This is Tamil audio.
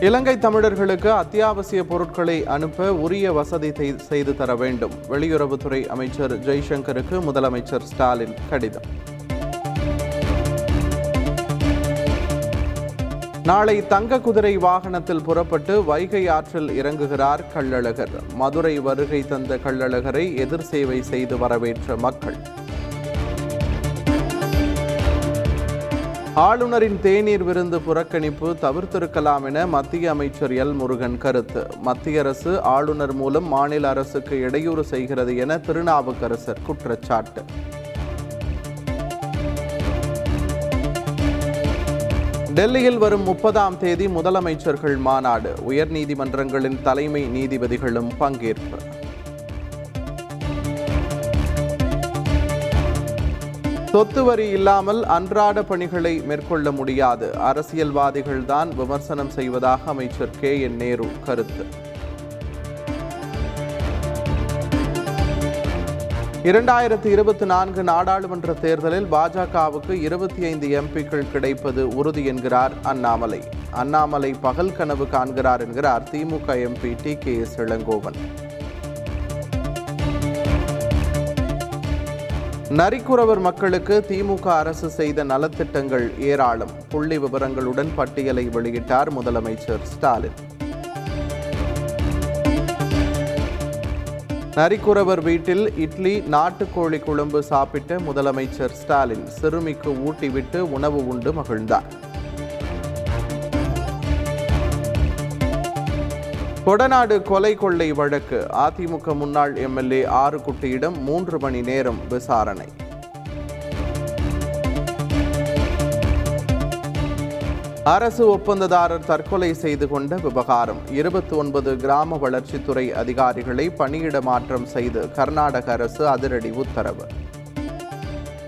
இலங்கை தமிழர்களுக்கு அத்தியாவசிய பொருட்களை அனுப்ப உரிய வசதி செய்- செய்து தர வேண்டும். வெளியுறவுத்துறை அமைச்சர் ஜெய்சங்கருக்கு முதலமைச்சர் ஸ்டாலின் கடிதம். நாளை தங்க குதிரை வாகனத்தில் புறப்பட்டு வைகை ஆற்றில் இறங்குகிறார் கள்ளழகர். மதுரை வருகை தந்த கள்ளழகரை எதிர் சேவை செய்து வரவேற்ற மக்கள். ஆளுநரின் தேநீர் விருந்து புறக்கணிப்பு தவிர்த்திருக்கலாம் என மத்திய அமைச்சர் எல் முருகன் கருத்து. மத்திய அரசு ஆளுநர் மூலம் மாநில அரசுக்கு இடையூறு செய்கிறது என திருநாவுக்கரசர் குற்றச்சாட்டு. டெல்லியில் வரும் முப்பதாம் தேதி முதலமைச்சர்கள் மாநாடு. உயர்நீதிமன்றங்களின் தலைமை நீதிபதிகளும் பங்கேற்பு. சொத்து வரி இல்லாமல் அன்றாட பணிகளை மேற்கொள்ள முடியாது. அரசியல்வாதிகள்தான் விமர்சனம் செய்வதாக அமைச்சர் கே. என். நேரு கருத்து. இரண்டாயிரத்தி இருபத்தி நான்கு நாடாளுமன்ற தேர்தலில் பாஜகவுக்கு இருபத்தி ஐந்து எம்பிக்கள் கிடைப்பது உறுதி என்கிறார் அண்ணாமலை. அண்ணாமலை பகல் கனவு காண்கிறார் என்கிறார் DMK MP T K. S. Elangovan. நரிக்குறவர் மக்களுக்கு திமுக அரசு செய்த நலத்திட்டங்கள் ஏராளம். புள்ளி விவரங்களுடன் பட்டியலை வெளியிட்டார் முதலமைச்சர் ஸ்டாலின். நரிக்குறவர் வீட்டில் இட்லி நாட்டுக்கோழி குழம்பு சாப்பிட்ட முதலமைச்சர் ஸ்டாலின். சிறுமிக்கு ஊட்டிவிட்டு உணவு உண்டு மகிழ்ந்தார். கொடநாடு கொலை கொள்ளை வழக்கு. அதிமுக முன்னாள் எம்எல்ஏ ஆறுகுட்டியிடம் மூன்று மணி நேரம் விசாரணை. அரசு ஒப்பந்ததாரர் தற்கொலை செய்து கொண்ட விவகாரம். இருபத்தி ஒன்பது கிராம வளர்ச்சித்துறை அதிகாரிகளை பணியிட மாற்றம் செய்து கர்நாடக அரசு அதிரடி உத்தரவு.